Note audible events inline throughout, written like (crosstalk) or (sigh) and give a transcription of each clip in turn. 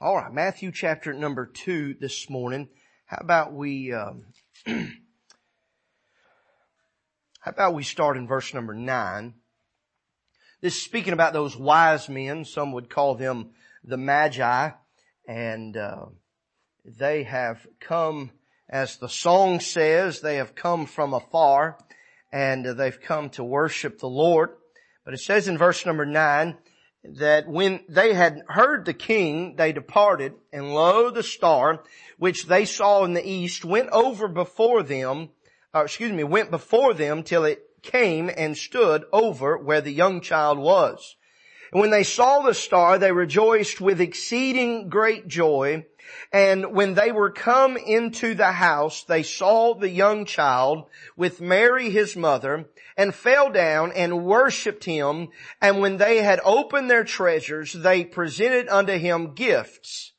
All right, Matthew chapter number two this morning. How about we, um, (clears throat) how about we start in verse number nine? This is speaking about those wise men. Some would call them the Magi, and uh, they have come, as the song says, they have come from afar, and they've come to worship the Lord. But it says in verse number nine, that when they had heard the king, they departed, and lo, the star, which they saw in the east, went over before them, or excuse me, went before them till it came and stood over where the young child was. And when they saw the star, they rejoiced with exceeding great joy. And when they were come into the house, they saw the young child with Mary his mother and fell down and worshipped him. And when they had opened their treasures, they presented unto him gifts,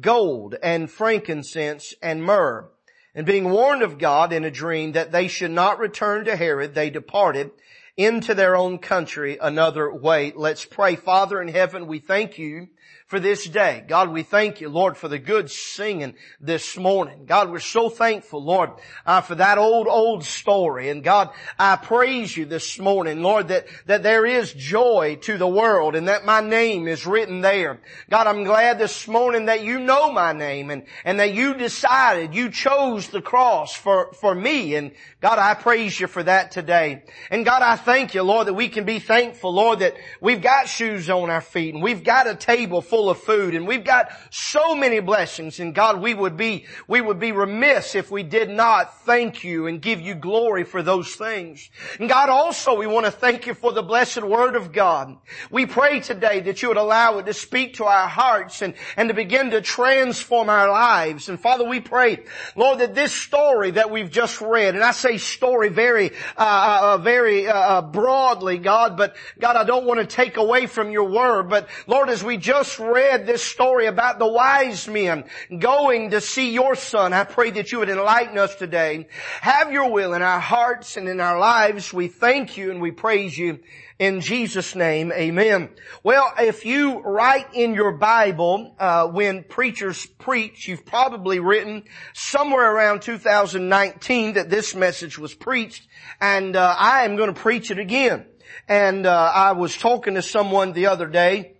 gold and frankincense and myrrh. And being warned of God in a dream that they should not return to Herod, they departed into their own country another way. Let's pray. Father in heaven, we thank you for this day. God, we thank you, Lord, for the good singing this morning. God, we're so thankful, Lord, uh, for that old, old story. And God, I praise you this morning, Lord, that, that there is joy to the world and that my name is written there. God, I'm glad this morning that you know my name and, and that you decided, you chose the cross for, for me. And God, I praise you for that today. And God, I thank you, Lord, that we can be thankful, Lord, that we've got shoes on our feet and we've got a table full of food and we've got so many blessings and God, we would be, we would be remiss if we did not thank you and give you glory for those things. And God also, we want to thank you for the blessed word of God. We pray today that you would allow it to speak to our hearts and, and to begin to transform our lives. And Father, we pray, Lord, that this story that we've just read, and I say story very, uh, uh very uh, uh, broadly, God, but God, I don't want to take away from your word, but Lord, as we just read this story about the wise men going to see your son, I pray that you would enlighten us today. Have your will in our hearts and in our lives. We thank you and we praise you in Jesus' name, amen. Well, if you write in your Bible uh, when preachers preach, you've probably written somewhere around 2019 that this message was preached, and uh, I am going to preach it again. And uh, I was talking to someone the other day,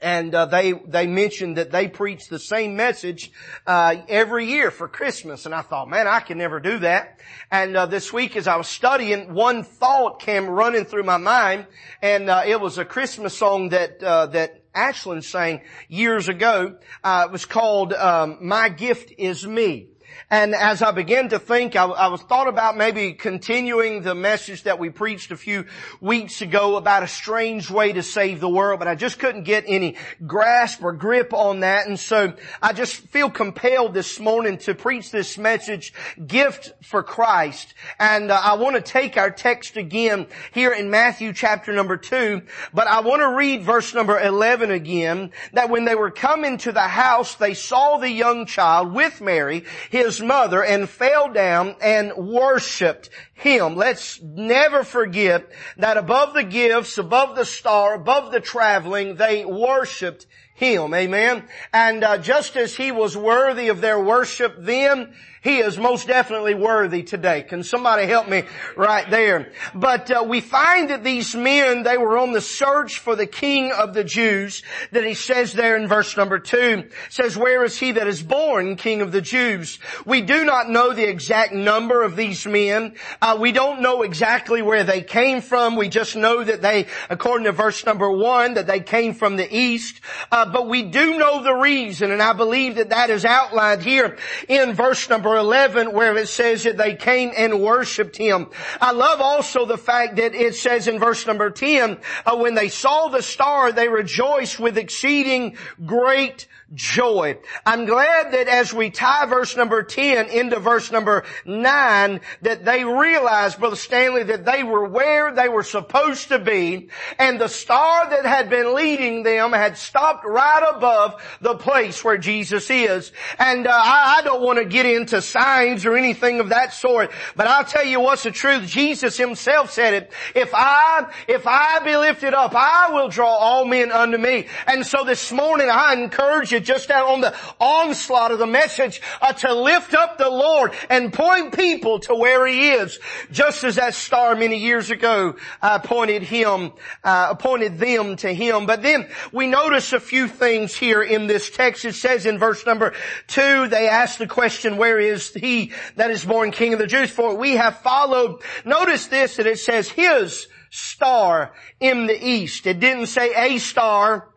and uh, they they mentioned that they preach the same message uh, every year for Christmas, and I thought, man, I can never do that. And uh, this week, as I was studying, one thought came running through my mind, and uh, it was a Christmas song that uh, that Ashland sang years ago. Uh, it was called um, "My Gift Is Me." And as I began to think, I, I, was thought about maybe continuing the message that we preached a few weeks ago about a strange way to save the world, but I just couldn't get any grasp or grip on that. And so I just feel compelled this morning to preach this message, gift for Christ. And uh, I want to take our text again here in Matthew chapter number two, but I want to read verse number 11 again, that when they were coming to the house, they saw the young child with Mary, his mother and fell down and worshiped him. Let's never forget that above the gifts, above the star, above the traveling, they worshiped him. Amen. And uh, just as he was worthy of their worship then, he is most definitely worthy today. Can somebody help me right there? But uh, we find that these men, they were on the search for the King of the Jews. That he says there in verse number two, says, "Where is he that is born King of the Jews?" We do not know the exact number of these men. Uh, we don't know exactly where they came from. We just know that they, according to verse number one, that they came from the east. Uh, but we do know the reason, and I believe that that is outlined here in verse number 11 where it says that they came and worshiped him. I love also the fact that it says in verse number 10, uh, when they saw the star, they rejoiced with exceeding great joy. I'm glad that as we tie verse number 10 into verse number 9, that they realized, Brother Stanley, that they were where they were supposed to be, and the star that had been leading them had stopped right above the place where Jesus is. And uh, I, I don't want to get into signs or anything of that sort, but I'll tell you what's the truth. Jesus himself said it. If I, if I be lifted up, I will draw all men unto me. And so this morning I encourage you just out on the onslaught of the message uh, to lift up the Lord and point people to where He is. Just as that star many years ago uh, pointed him, uh, them to Him. But then we notice a few things here in this text. It says in verse number two, they ask the question, where is He that is born King of the Jews? For we have followed. Notice this that it says His star in the east. It didn't say a star.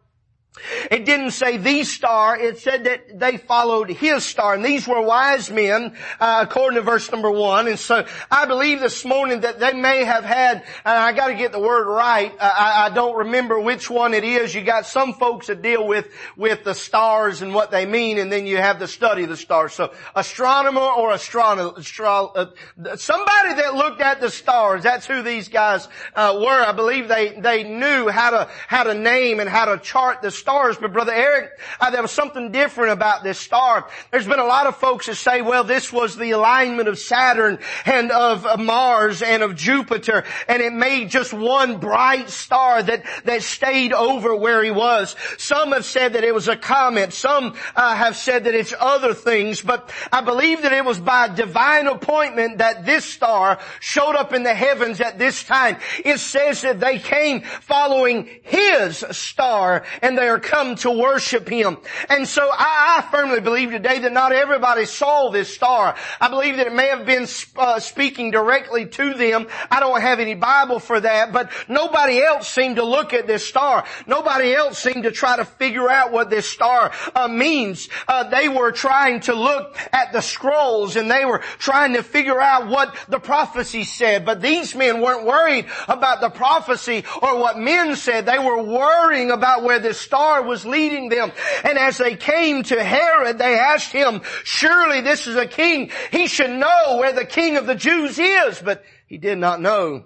It didn't say the star, it said that they followed his star. And these were wise men, uh, according to verse number one. And so I believe this morning that they may have had, and I gotta get the word right, uh, I, I, don't remember which one it is. You got some folks that deal with, with the stars and what they mean, and then you have the study of the stars. So astronomer or astronomer, astro, uh, somebody that looked at the stars, that's who these guys, uh, were. I believe they, they knew how to, how to name and how to chart the stars but Brother Eric, uh, there was something different about this star. There's been a lot of folks that say, well, this was the alignment of Saturn and of Mars and of Jupiter, and it made just one bright star that, that stayed over where he was. Some have said that it was a comet. Some uh, have said that it's other things, but I believe that it was by divine appointment that this star showed up in the heavens at this time. It says that they came following his star and they are come to worship Him. And so I, I firmly believe today that not everybody saw this star. I believe that it may have been uh, speaking directly to them. I don't have any Bible for that, but nobody else seemed to look at this star. Nobody else seemed to try to figure out what this star uh, means. Uh, they were trying to look at the scrolls and they were trying to figure out what the prophecy said. But these men weren't worried about the prophecy or what men said. They were worrying about where this star star was leading them. And as they came to Herod, they asked him, surely this is a king. He should know where the king of the Jews is. But he did not know.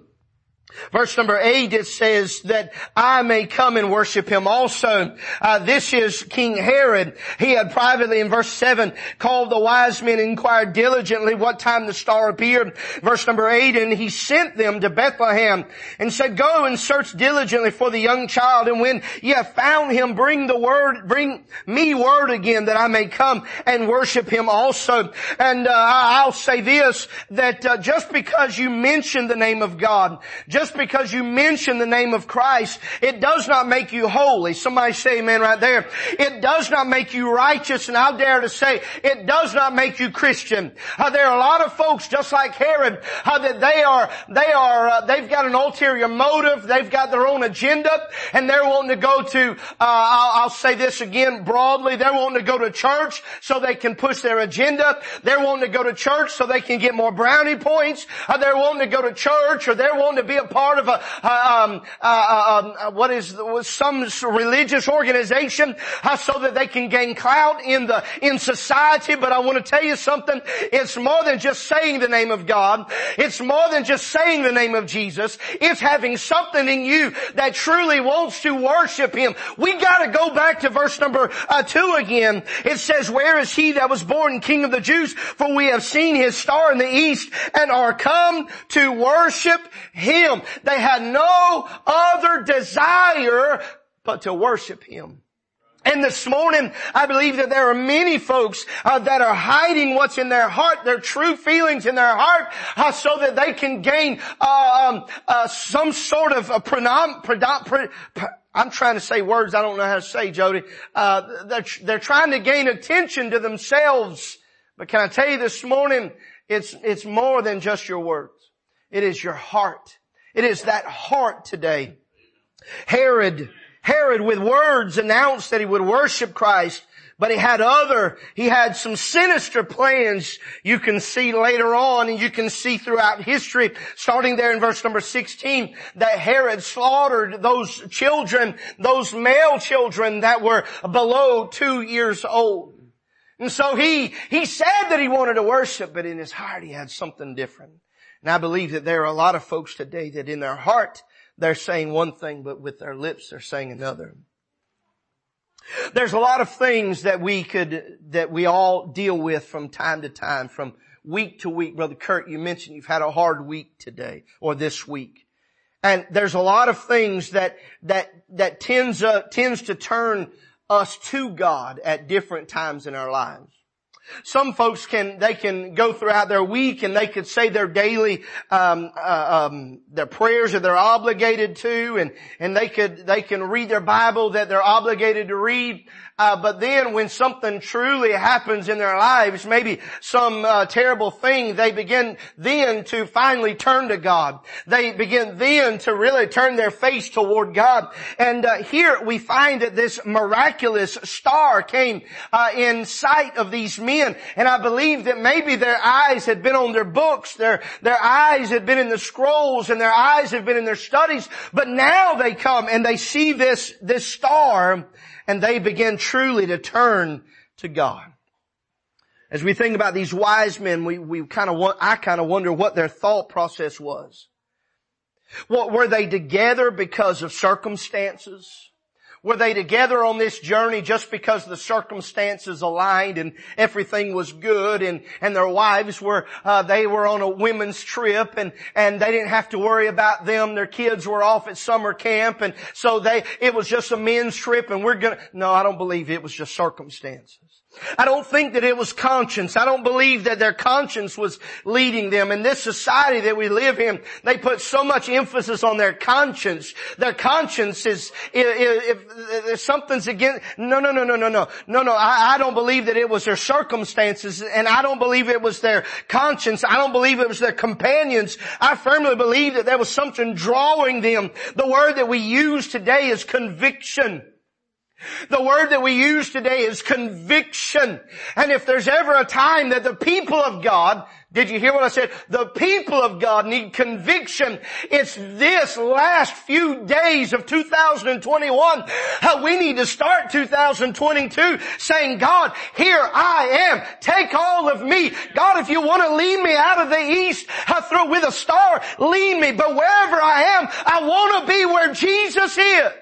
Verse number eight, it says that I may come and worship him also. Uh, this is King Herod. He had privately in verse seven called the wise men and inquired diligently what time the star appeared. Verse number eight, and he sent them to Bethlehem and said, go and search diligently for the young child. And when ye have found him, bring the word, bring me word again that I may come and worship him also. And uh, I'll say this, that uh, just because you mention the name of God, just because you mention the name of Christ, it does not make you holy. Somebody say amen right there. It does not make you righteous and I'll dare to say it does not make you Christian. Uh, there are a lot of folks just like Herod uh, that they are, they are, uh, they've got an ulterior motive. They've got their own agenda and they're wanting to go to, uh, I'll, I'll say this again broadly. They're wanting to go to church so they can push their agenda. They're wanting to go to church so they can get more brownie points. Uh, they're wanting to go to church or they're wanting to be a part of a, um, uh, um, what is some religious organization uh, so that they can gain clout in the in society. But I want to tell you something. It's more than just saying the name of God. It's more than just saying the name of Jesus. It's having something in you that truly wants to worship Him. We got to go back to verse number uh, two again. It says, "Where is He that was born King of the Jews? For we have seen His star in the east and are come to worship Him." They had no other desire but to worship Him. And this morning, I believe that there are many folks uh, that are hiding what's in their heart, their true feelings in their heart, uh, so that they can gain uh, um, uh, some sort of a prenom- predom- pre- pre- I'm trying to say words I don't know how to say, Jody. Uh, they're, they're trying to gain attention to themselves. But can I tell you this morning, it's, it's more than just your words. It is your heart. It is that heart today. Herod, Herod with words announced that he would worship Christ, but he had other, he had some sinister plans you can see later on and you can see throughout history, starting there in verse number 16, that Herod slaughtered those children, those male children that were below two years old. And so he, he said that he wanted to worship, but in his heart he had something different. And I believe that there are a lot of folks today that in their heart, they're saying one thing, but with their lips, they're saying another. There's a lot of things that we could, that we all deal with from time to time, from week to week. Brother Kurt, you mentioned you've had a hard week today or this week. And there's a lot of things that, that, that tends, uh, tends to turn us to God at different times in our lives. Some folks can, they can go throughout their week and they could say their daily, um, uh, um, their prayers that they're obligated to and, and they could, they can read their Bible that they're obligated to read. Uh, but then when something truly happens in their lives, maybe some uh, terrible thing, they begin then to finally turn to God. They begin then to really turn their face toward God. And uh, here we find that this miraculous star came uh, in sight of these men, and I believe that maybe their eyes had been on their books, their their eyes had been in the scrolls, and their eyes have been in their studies. But now they come and they see this this star and they begin truly to turn to God. As we think about these wise men, we, we kind of want, I kind of wonder what their thought process was. What, were they together because of circumstances? Were they together on this journey just because the circumstances aligned and everything was good and, and their wives were, uh, they were on a women's trip and, and they didn't have to worry about them. Their kids were off at summer camp and so they, it was just a men's trip and we're gonna, no, I don't believe it was just circumstances. I don't think that it was conscience. I don't believe that their conscience was leading them. In this society that we live in, they put so much emphasis on their conscience. Their conscience is, if, if, if something's against, no, no, no, no, no, no, no, no. I, I don't believe that it was their circumstances and I don't believe it was their conscience. I don't believe it was their companions. I firmly believe that there was something drawing them. The word that we use today is conviction. The word that we use today is conviction. And if there's ever a time that the people of God, did you hear what I said? The people of God need conviction. It's this last few days of 2021. How we need to start 2022 saying, God, here I am. Take all of me. God, if you want to lead me out of the east, uh, I throw with a star, lead me. But wherever I am, I want to be where Jesus is.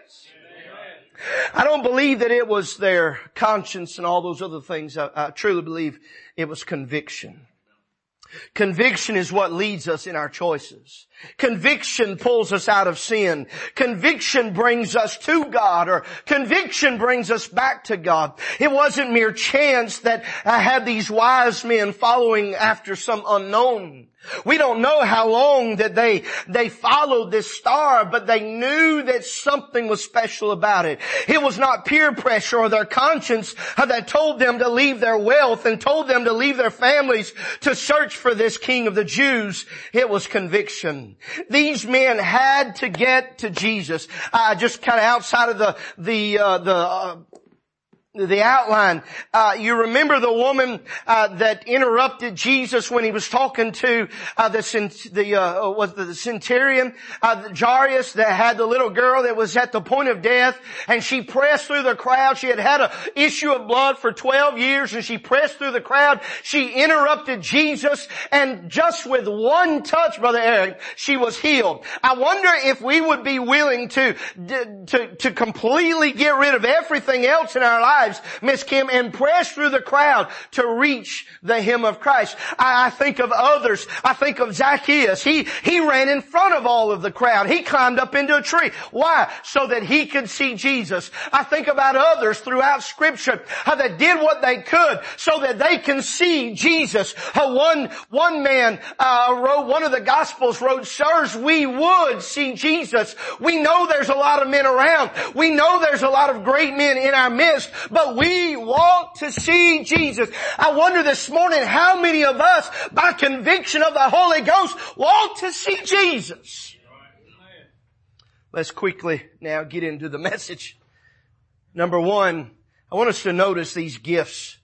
I don't believe that it was their conscience and all those other things. I, I truly believe it was conviction. Conviction is what leads us in our choices. Conviction pulls us out of sin. Conviction brings us to God or conviction brings us back to God. It wasn't mere chance that I had these wise men following after some unknown. We don't know how long that they, they followed this star, but they knew that something was special about it. It was not peer pressure or their conscience that told them to leave their wealth and told them to leave their families to search for this king of the Jews. It was conviction. These men had to get to Jesus. Uh, just kind of outside of the, the, uh, the, uh, the outline. Uh, you remember the woman uh, that interrupted Jesus when he was talking to uh, the the uh, was the centurion uh, Jairus that had the little girl that was at the point of death, and she pressed through the crowd. She had had an issue of blood for twelve years, and she pressed through the crowd. She interrupted Jesus, and just with one touch, brother Eric, she was healed. I wonder if we would be willing to to to completely get rid of everything else in our lives lives, Miss Kim, and press through the crowd to reach the hem of Christ. I, I think of others. I think of Zacchaeus. He, he ran in front of all of the crowd. He climbed up into a tree. Why? So that he could see Jesus. I think about others throughout scripture how they did what they could so that they can see Jesus. How one, one man, uh, wrote, one of the gospels wrote, sirs, we would see Jesus. We know there's a lot of men around. We know there's a lot of great men in our midst, but we want to see Jesus. I wonder this morning how many of us, by conviction of the Holy Ghost, want to see Jesus. Let's quickly now get into the message. Number one, I want us to notice these gifts.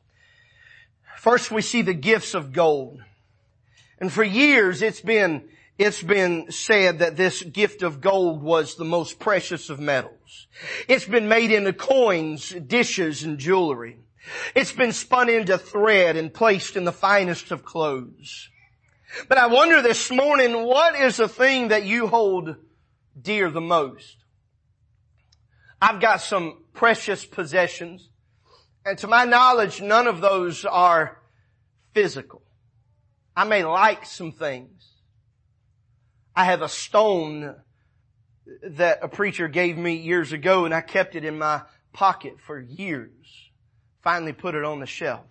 First we see the gifts of gold. And for years it's been it's been said that this gift of gold was the most precious of metals. It's been made into coins, dishes, and jewelry. It's been spun into thread and placed in the finest of clothes. But I wonder this morning, what is the thing that you hold dear the most? I've got some precious possessions. And to my knowledge, none of those are physical. I may like some things. I have a stone that a preacher gave me years ago and I kept it in my pocket for years. Finally put it on the shelf.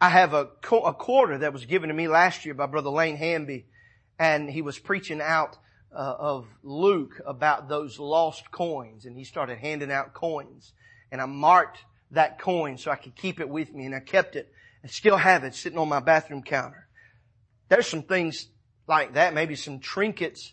I have a, a quarter that was given to me last year by Brother Lane Hamby and he was preaching out uh, of Luke about those lost coins and he started handing out coins and I marked that coin so I could keep it with me and I kept it and still have it sitting on my bathroom counter. There's some things like that, maybe some trinkets.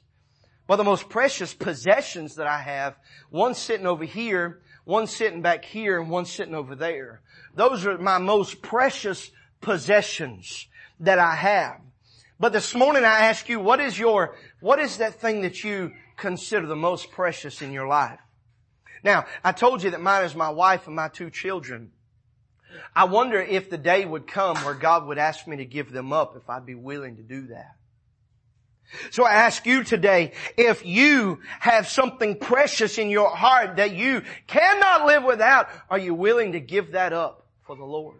But the most precious possessions that I have, one sitting over here, one sitting back here, and one sitting over there. Those are my most precious possessions that I have. But this morning I ask you, what is your, what is that thing that you consider the most precious in your life? Now, I told you that mine is my wife and my two children. I wonder if the day would come where God would ask me to give them up if I'd be willing to do that. So I ask you today, if you have something precious in your heart that you cannot live without, are you willing to give that up for the Lord?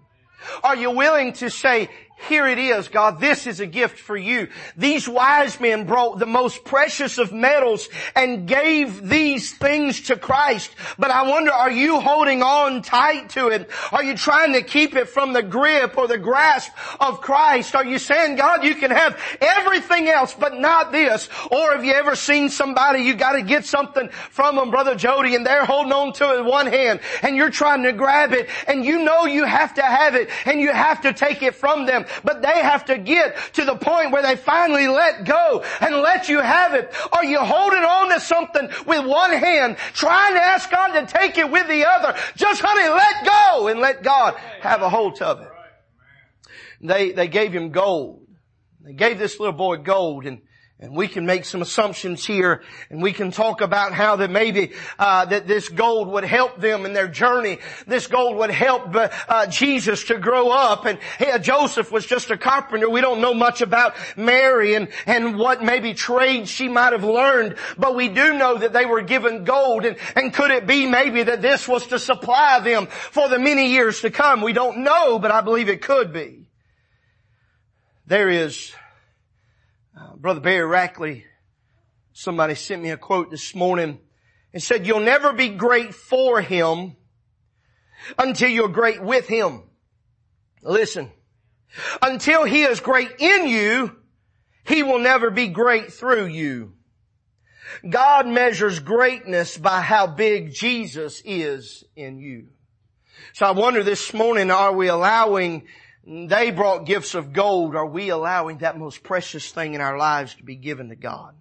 Are you willing to say, here it is, God, this is a gift for you. These wise men brought the most precious of metals and gave these things to Christ. But I wonder, are you holding on tight to it? Are you trying to keep it from the grip or the grasp of Christ? Are you saying, God, you can have everything else, but not this? Or have you ever seen somebody, you gotta get something from them, Brother Jody, and they're holding on to it in one hand and you're trying to grab it and you know you have to have it and you have to take it from them but they have to get to the point where they finally let go and let you have it. Are you holding on to something with one hand, trying to ask God to take it with the other? Just honey, let go and let God have a hold of it. They, they gave him gold. They gave this little boy gold and and we can make some assumptions here, and we can talk about how that maybe uh, that this gold would help them in their journey. This gold would help uh, uh Jesus to grow up. And Joseph was just a carpenter. We don't know much about Mary and and what maybe trade she might have learned, but we do know that they were given gold. And and could it be maybe that this was to supply them for the many years to come? We don't know, but I believe it could be. There is uh, Brother Barry Rackley, somebody sent me a quote this morning and said, you'll never be great for him until you're great with him. Listen, until he is great in you, he will never be great through you. God measures greatness by how big Jesus is in you. So I wonder this morning, are we allowing they brought gifts of gold. Are we allowing that most precious thing in our lives to be given to God?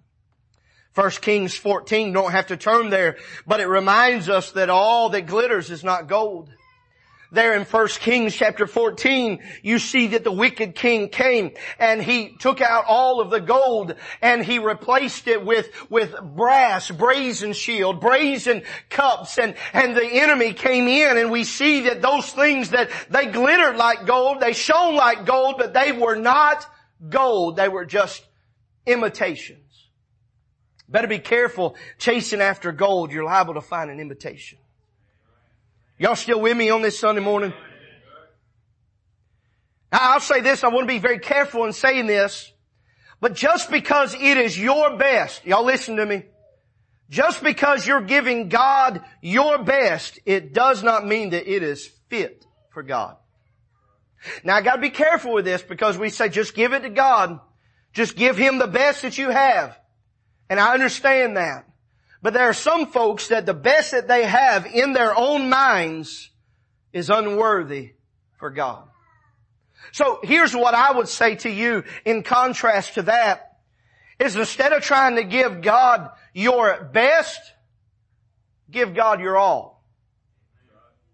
First Kings 14, don't have to turn there, but it reminds us that all that glitters is not gold there in 1 Kings chapter 14, you see that the wicked king came and he took out all of the gold and he replaced it with, with brass, brazen shield, brazen cups and, and the enemy came in and we see that those things that they glittered like gold, they shone like gold, but they were not gold. They were just imitations. Better be careful chasing after gold. You're liable to find an imitation. Y'all still with me on this Sunday morning? Now, I'll say this, I want to be very careful in saying this, but just because it is your best, y'all listen to me, just because you're giving God your best, it does not mean that it is fit for God. Now I gotta be careful with this because we say just give it to God. Just give Him the best that you have. And I understand that. But there are some folks that the best that they have in their own minds is unworthy for God. So here's what I would say to you in contrast to that is instead of trying to give God your best, give God your all.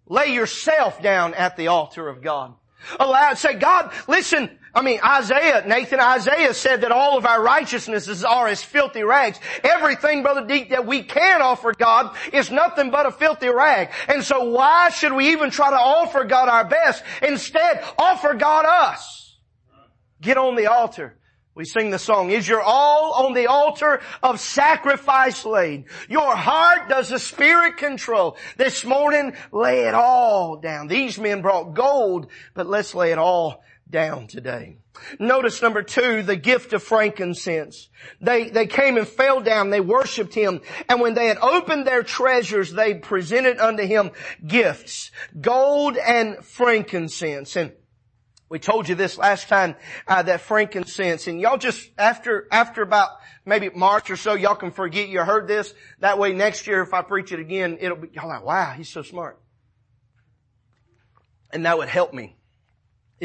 Lay yourself down at the altar of God. Allow, say, God, listen, I mean, Isaiah, Nathan Isaiah said that all of our righteousnesses are as filthy rags. Everything, Brother Deek, that we can offer God is nothing but a filthy rag. And so why should we even try to offer God our best? Instead, offer God us. Get on the altar. We sing the song, is your all on the altar of sacrifice laid? Your heart does the Spirit control. This morning, lay it all down. These men brought gold, but let's lay it all down today. Notice number two, the gift of frankincense. They, they came and fell down, they worshiped him, and when they had opened their treasures, they presented unto him gifts, gold and frankincense. And we told you this last time, uh, that frankincense, and y'all just, after, after about maybe March or so, y'all can forget you heard this. That way next year, if I preach it again, it'll be, y'all like, wow, he's so smart. And that would help me.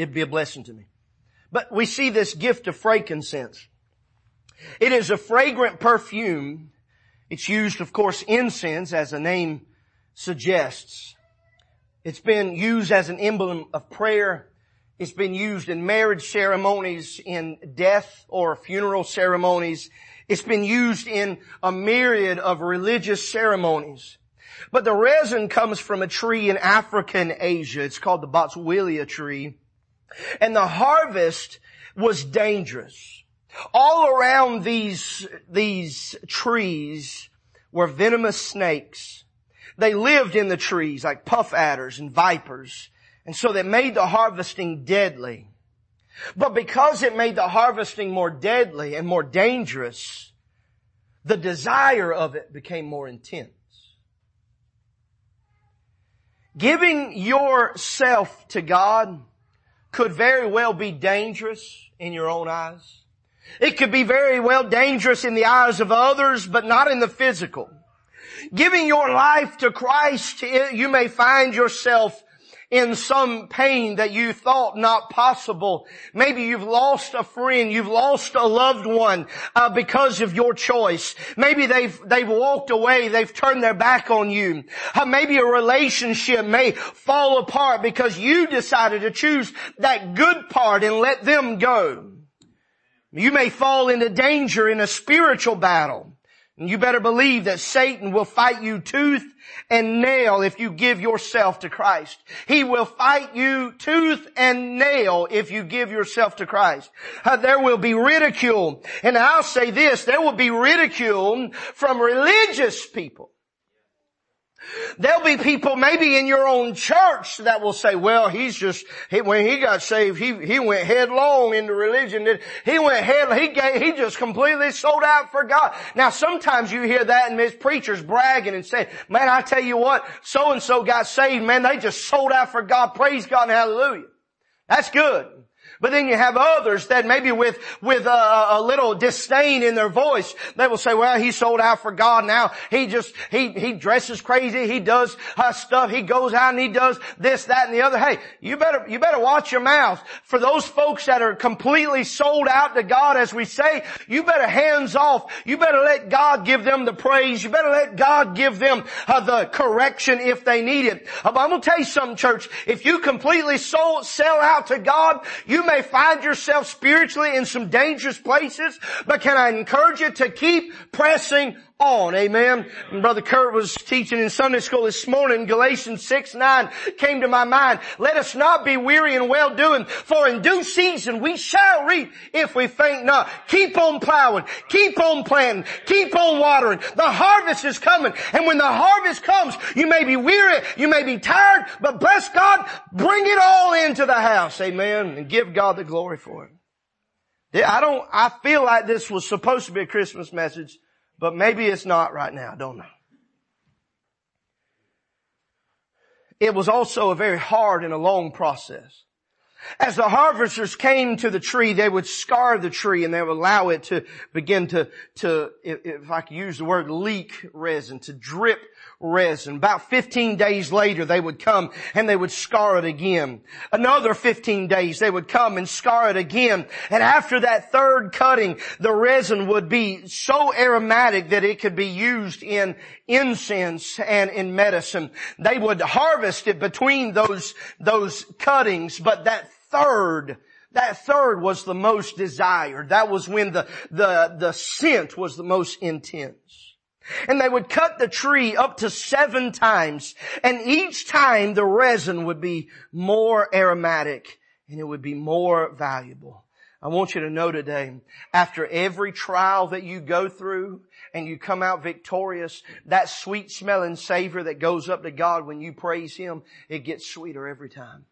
It'd be a blessing to me. But we see this gift of frankincense. It is a fragrant perfume. It's used, of course, incense, as the name suggests. It's been used as an emblem of prayer. It's been used in marriage ceremonies, in death or funeral ceremonies. It's been used in a myriad of religious ceremonies. But the resin comes from a tree in Africa and Asia. It's called the Boswellia tree. And the harvest was dangerous. All around these, these trees were venomous snakes. They lived in the trees like puff adders and vipers. And so that made the harvesting deadly. But because it made the harvesting more deadly and more dangerous, the desire of it became more intense. Giving yourself to God could very well be dangerous in your own eyes. It could be very well dangerous in the eyes of others, but not in the physical. Giving your life to Christ, you may find yourself in some pain that you thought not possible. Maybe you've lost a friend, you've lost a loved one uh, because of your choice. Maybe they've they've walked away, they've turned their back on you. Uh, maybe a relationship may fall apart because you decided to choose that good part and let them go. You may fall into danger in a spiritual battle. And you better believe that Satan will fight you tooth and nail if you give yourself to Christ. He will fight you tooth and nail if you give yourself to Christ. Uh, there will be ridicule. And I'll say this, there will be ridicule from religious people. There'll be people maybe in your own church that will say, well, he's just, he, when he got saved, he, he went headlong into religion. He went head, he gave, he just completely sold out for God. Now sometimes you hear that and his preachers bragging and saying, man, I tell you what, so and so got saved, man, they just sold out for God. Praise God and hallelujah. That's good. But then you have others that maybe with, with a, a, little disdain in their voice, they will say, well, he sold out for God now. He just, he, he dresses crazy. He does uh, stuff. He goes out and he does this, that, and the other. Hey, you better, you better watch your mouth. For those folks that are completely sold out to God, as we say, you better hands off. You better let God give them the praise. You better let God give them uh, the correction if they need it. Uh, I'm going to tell you something, church. If you completely sold, sell out to God, you may find yourself spiritually in some dangerous places, but can I encourage you to keep pressing on. Amen. And Brother Kurt was teaching in Sunday school this morning, Galatians 6, 9 came to my mind. Let us not be weary in well doing, for in due season we shall reap if we faint not. Keep on plowing, keep on planting, keep on watering. The harvest is coming. And when the harvest comes, you may be weary, you may be tired, but bless God, bring it all into the house. Amen. And give God the glory for it. I don't, I feel like this was supposed to be a Christmas message. But maybe it's not right now. Don't know. It was also a very hard and a long process. As the harvesters came to the tree, they would scar the tree and they would allow it to begin to, to, if I could use the word leak resin, to drip resin. About 15 days later, they would come and they would scar it again. Another 15 days, they would come and scar it again. And after that third cutting, the resin would be so aromatic that it could be used in incense and in medicine. They would harvest it between those, those cuttings, but that third that third was the most desired. That was when the, the, the scent was the most intense. And they would cut the tree up to seven times. And each time the resin would be more aromatic and it would be more valuable. I want you to know today, after every trial that you go through and you come out victorious, that sweet smelling savor that goes up to God when you praise Him, it gets sweeter every time.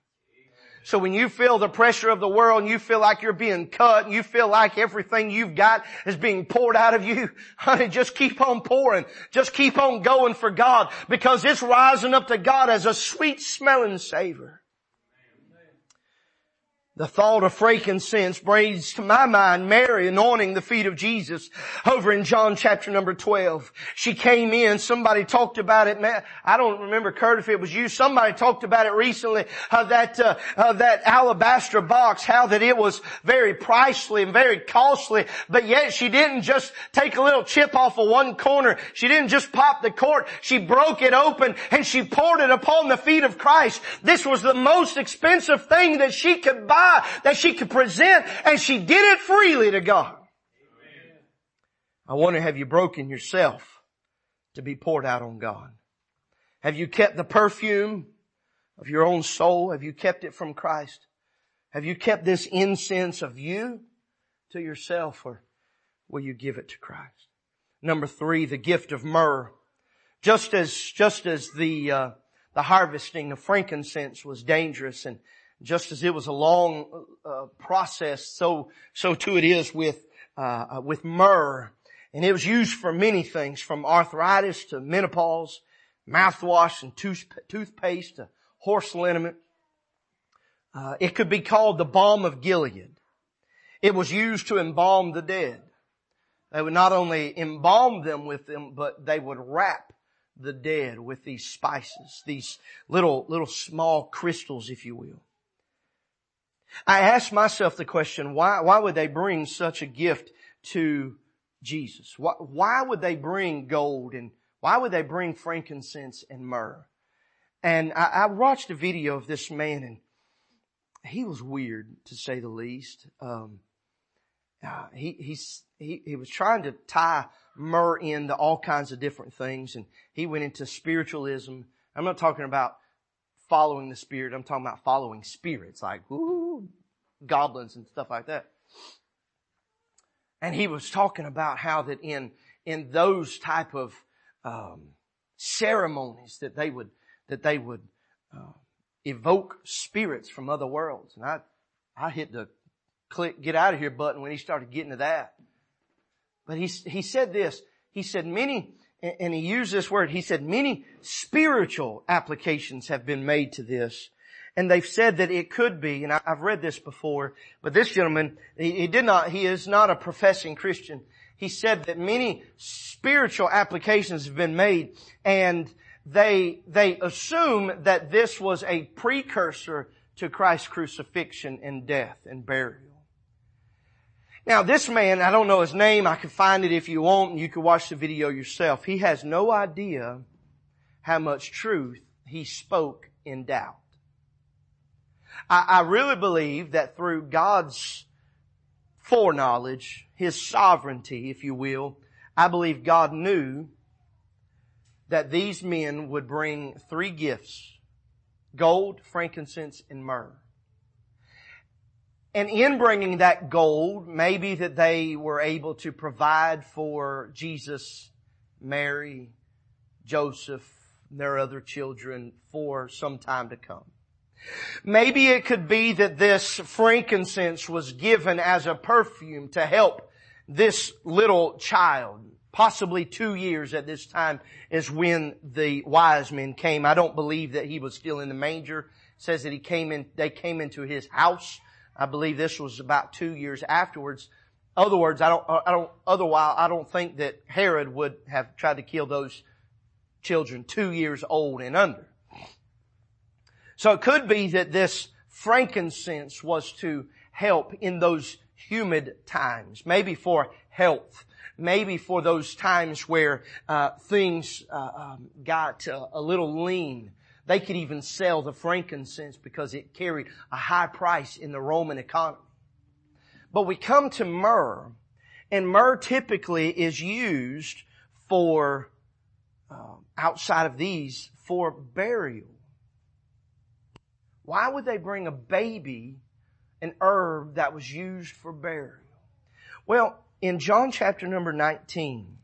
So when you feel the pressure of the world and you feel like you're being cut and you feel like everything you've got is being poured out of you, (laughs) honey, just keep on pouring. Just keep on going for God because it's rising up to God as a sweet smelling savor. The thought of frankincense brings to my mind Mary anointing the feet of Jesus over in John chapter number 12. She came in, somebody talked about it, I don't remember Kurt if it was you, somebody talked about it recently, how that, uh, uh, that alabaster box, how that it was very pricely and very costly, but yet she didn't just take a little chip off of one corner. She didn't just pop the cork. She broke it open and she poured it upon the feet of Christ. This was the most expensive thing that she could buy that she could present and she did it freely to God. I wonder, have you broken yourself to be poured out on God? Have you kept the perfume of your own soul? Have you kept it from Christ? Have you kept this incense of you to yourself or will you give it to Christ? Number three, the gift of myrrh. Just as, just as the, uh, the harvesting of frankincense was dangerous and just as it was a long uh, process, so so too it is with uh, uh, with myrrh, and it was used for many things, from arthritis to menopause, mouthwash and tooth, toothpaste to horse liniment. Uh, it could be called the balm of Gilead. It was used to embalm the dead. They would not only embalm them with them, but they would wrap the dead with these spices, these little, little small crystals, if you will. I asked myself the question, why, why would they bring such a gift to Jesus? Why, why would they bring gold and why would they bring frankincense and myrrh? And I, I watched a video of this man and he was weird to say the least. Um, uh, he, he, he was trying to tie myrrh into all kinds of different things and he went into spiritualism. I'm not talking about following the spirit. I'm talking about following spirits, like goblins and stuff like that. And he was talking about how that in in those type of um, ceremonies that they would that they would uh, evoke spirits from other worlds. And I I hit the click get out of here button when he started getting to that. But he he said this. He said many and he used this word, he said many spiritual applications have been made to this. And they've said that it could be, and I've read this before, but this gentleman, he, did not, he is not a professing Christian. He said that many spiritual applications have been made and they, they assume that this was a precursor to Christ's crucifixion and death and burial. Now this man, I don't know his name, I can find it if you want, and you can watch the video yourself. He has no idea how much truth he spoke in doubt. I, I really believe that through God's foreknowledge, His sovereignty, if you will, I believe God knew that these men would bring three gifts, gold, frankincense, and myrrh. And in bringing that gold, maybe that they were able to provide for Jesus, Mary, Joseph, their other children for some time to come. Maybe it could be that this frankincense was given as a perfume to help this little child. Possibly two years at this time is when the wise men came. I don't believe that he was still in the manger. It says that he came in, they came into his house I believe this was about two years afterwards. Other words, I don't, I don't, otherwise, I don't think that Herod would have tried to kill those children two years old and under. So it could be that this frankincense was to help in those humid times, maybe for health, maybe for those times where uh, things uh, um, got uh, a little lean, they could even sell the frankincense because it carried a high price in the Roman economy. But we come to myrrh, and myrrh typically is used for, uh, outside of these, for burial. Why would they bring a baby an herb that was used for burial. Well, in John chapter number 19,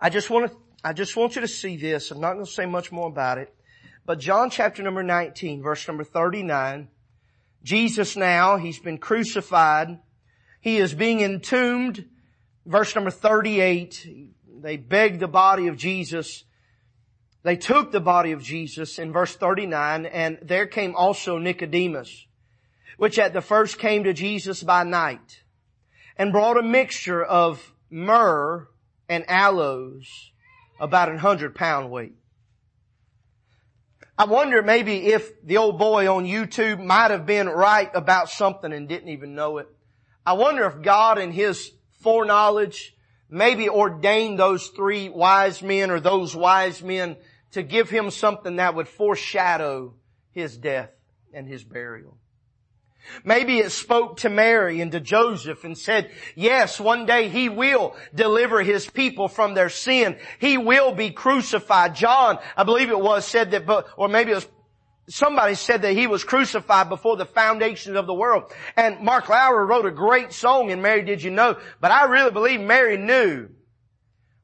I just want to, I just want you to see this. I'm not going to say much more about it. But John chapter number 19, verse number 39, Jesus now, he's been crucified. He is being entombed. Verse number 38, they begged the body of Jesus. They took the body of Jesus in verse 39 and there came also Nicodemus, which at the first came to Jesus by night and brought a mixture of myrrh and aloes about a hundred pound weight. I wonder maybe if the old boy on YouTube might have been right about something and didn't even know it. I wonder if God in His foreknowledge maybe ordained those three wise men or those wise men to give him something that would foreshadow his death and his burial. Maybe it spoke to Mary and to Joseph and said, yes, one day he will deliver his people from their sin. He will be crucified. John, I believe it was, said that, or maybe it was Somebody said that he was crucified before the foundations of the world. And Mark Lowry wrote a great song in Mary Did You Know? But I really believe Mary knew.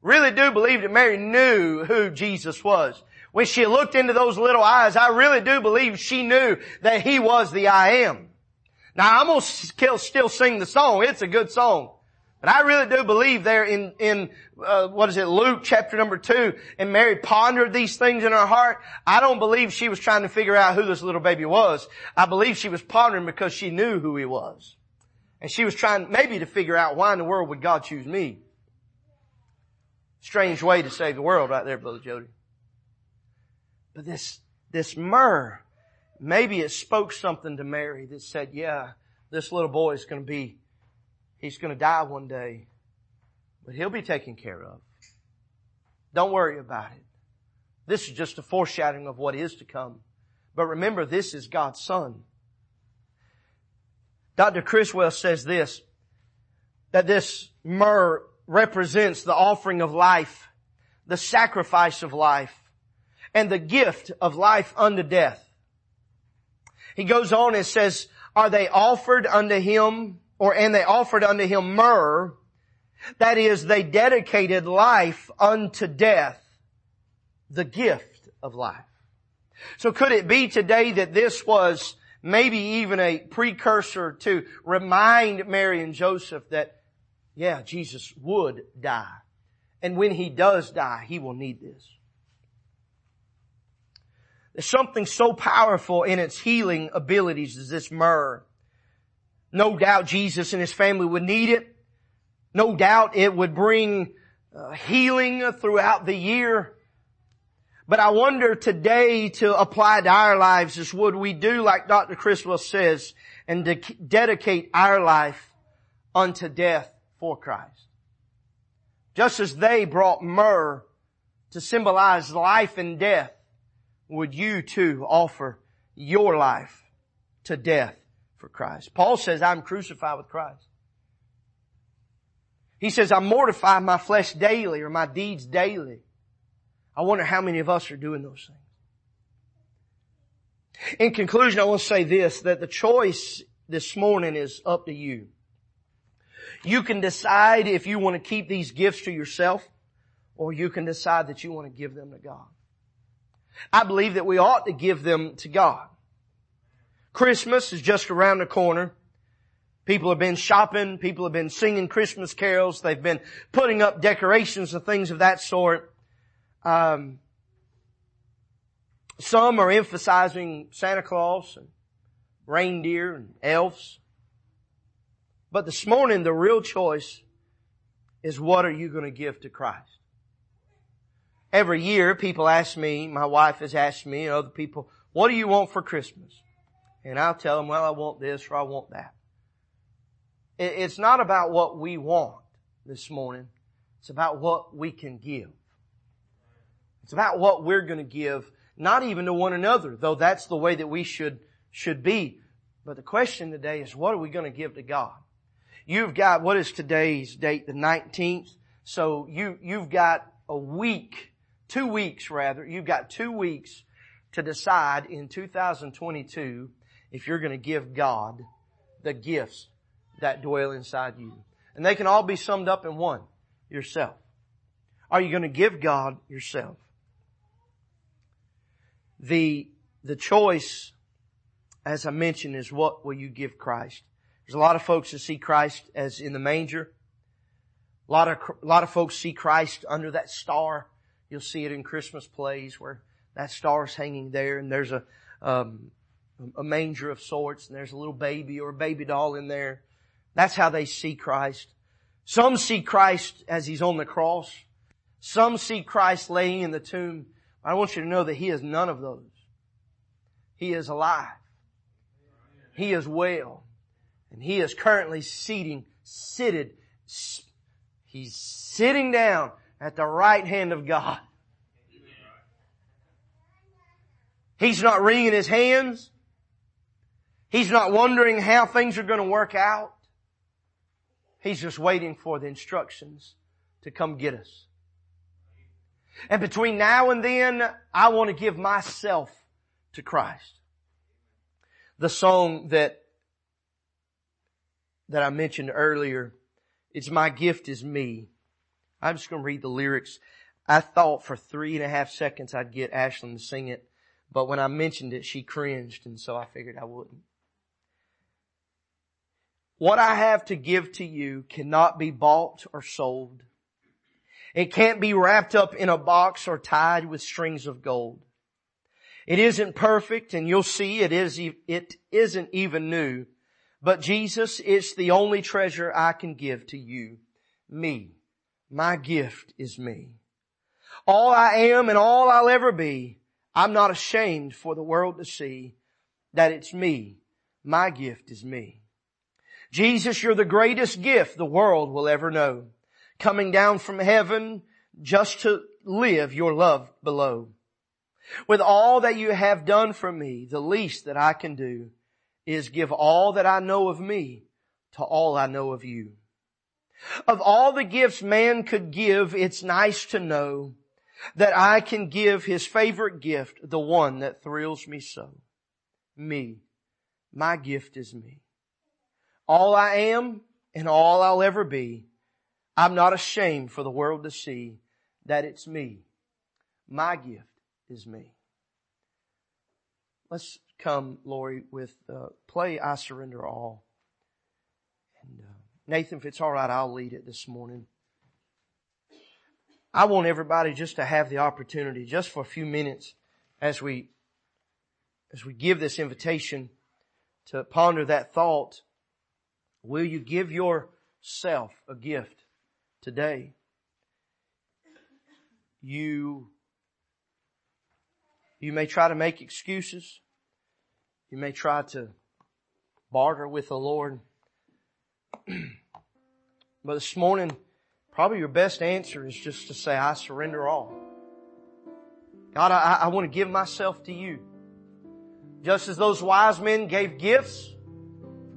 Really do believe that Mary knew who Jesus was. When she looked into those little eyes, I really do believe she knew that he was the I am. Now I'm gonna still, sing the song. It's a good song. But I really do believe there in, in, uh, what is it, Luke chapter number two, and Mary pondered these things in her heart. I don't believe she was trying to figure out who this little baby was. I believe she was pondering because she knew who he was. And she was trying maybe to figure out why in the world would God choose me? Strange way to save the world right there, Brother Jody. But this, this myrrh, maybe it spoke something to Mary that said, yeah, this little boy is going to be, he's going to die one day, but he'll be taken care of. Don't worry about it. This is just a foreshadowing of what is to come. But remember, this is God's son. Dr. Criswell says this, that this myrrh represents the offering of life, the sacrifice of life, and the gift of life unto death. He goes on and says, are they offered unto him, or and they offered unto him myrrh, that is, they dedicated life unto death, the gift of life. So could it be today that this was maybe even a precursor to remind Mary and Joseph that, yeah, Jesus would die. And when he does die, he will need this. There's something so powerful in its healing abilities as this myrrh. No doubt Jesus and his family would need it. No doubt it would bring uh, healing throughout the year. But I wonder today to apply to our lives is would we do like Dr. Criswell says and de- dedicate our life unto death for Christ. Just as they brought myrrh to symbolize life and death, would you too offer your life to death for Christ? Paul says, I'm crucified with Christ. He says, I mortify my flesh daily or my deeds daily. I wonder how many of us are doing those things. In conclusion, I want to say this, that the choice this morning is up to you. You can decide if you want to keep these gifts to yourself or you can decide that you want to give them to God. I believe that we ought to give them to God. Christmas is just around the corner. People have been shopping. People have been singing Christmas carols. They've been putting up decorations and things of that sort. Um, some are emphasizing Santa Claus and reindeer and elves. But this morning, the real choice is what are you going to give to Christ? Every year people ask me, my wife has asked me and other people, what do you want for Christmas? And I'll tell them, well, I want this or I want that. It's not about what we want this morning. It's about what we can give. It's about what we're going to give, not even to one another, though that's the way that we should, should be. But the question today is, what are we going to give to God? You've got, what is today's date? The 19th. So you, you've got a week two weeks rather, you've got two weeks to decide in 2022 if you're going to give God the gifts that dwell inside you. And they can all be summed up in one, yourself. Are you going to give God yourself? The, the choice, as I mentioned, is what will you give Christ? There's a lot of folks that see Christ as in the manger. A lot of, a lot of folks see Christ under that star. You'll see it in Christmas plays where that star's hanging there and there's a, um, a manger of sorts and there's a little baby or a baby doll in there. That's how they see Christ. Some see Christ as He's on the cross. Some see Christ laying in the tomb. I want you to know that He is none of those. He is alive. He is well. And He is currently seating, seated, He's sitting down at the right hand of God. He's not wringing His hands. He's not wondering how things are going to work out. He's just waiting for the instructions to come get us. And between now and then, I want to give myself to Christ. The song that, that I mentioned earlier, it's my gift is me. I'm just going to read the lyrics. I thought for three and a half seconds I'd get Ashlyn to sing it, but when I mentioned it, she cringed and so I figured I wouldn't. What I have to give to you cannot be bought or sold. It can't be wrapped up in a box or tied with strings of gold. It isn't perfect and you'll see it is, it isn't even new, but Jesus is the only treasure I can give to you. Me. My gift is me. All I am and all I'll ever be, I'm not ashamed for the world to see that it's me. My gift is me. Jesus, you're the greatest gift the world will ever know. Coming down from heaven just to live your love below. With all that you have done for me, the least that I can do is give all that I know of me to all I know of you. Of all the gifts man could give, it's nice to know that I can give his favorite gift, the one that thrills me so. Me. My gift is me all I am and all I'll ever be, I'm not ashamed for the world to see that it's me. My gift is me. Let's come, Lori, with uh, play I Surrender All. Nathan, if it's all right, I'll lead it this morning. I want everybody just to have the opportunity, just for a few minutes, as we as we give this invitation, to ponder that thought Will you give yourself a gift today? You, you may try to make excuses. You may try to barter with the Lord. (clears throat) but this morning, probably your best answer is just to say, I surrender all. God, I, I want to give myself to you. Just as those wise men gave gifts,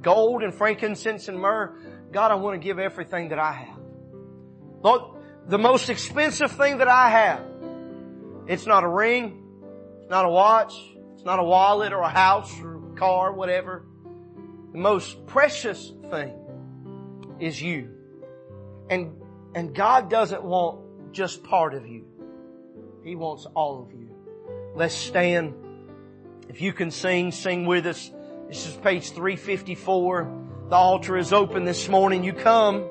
gold and frankincense and myrrh. God, I want to give everything that I have. Lord, the most expensive thing that I have, it's not a ring, it's not a watch, it's not a wallet or a house or a car, whatever. The most precious thing is you. And, and God doesn't want just part of you. He wants all of you. Let's stand. If you can sing, sing with us. This is page 354. The altar is open this morning. You come.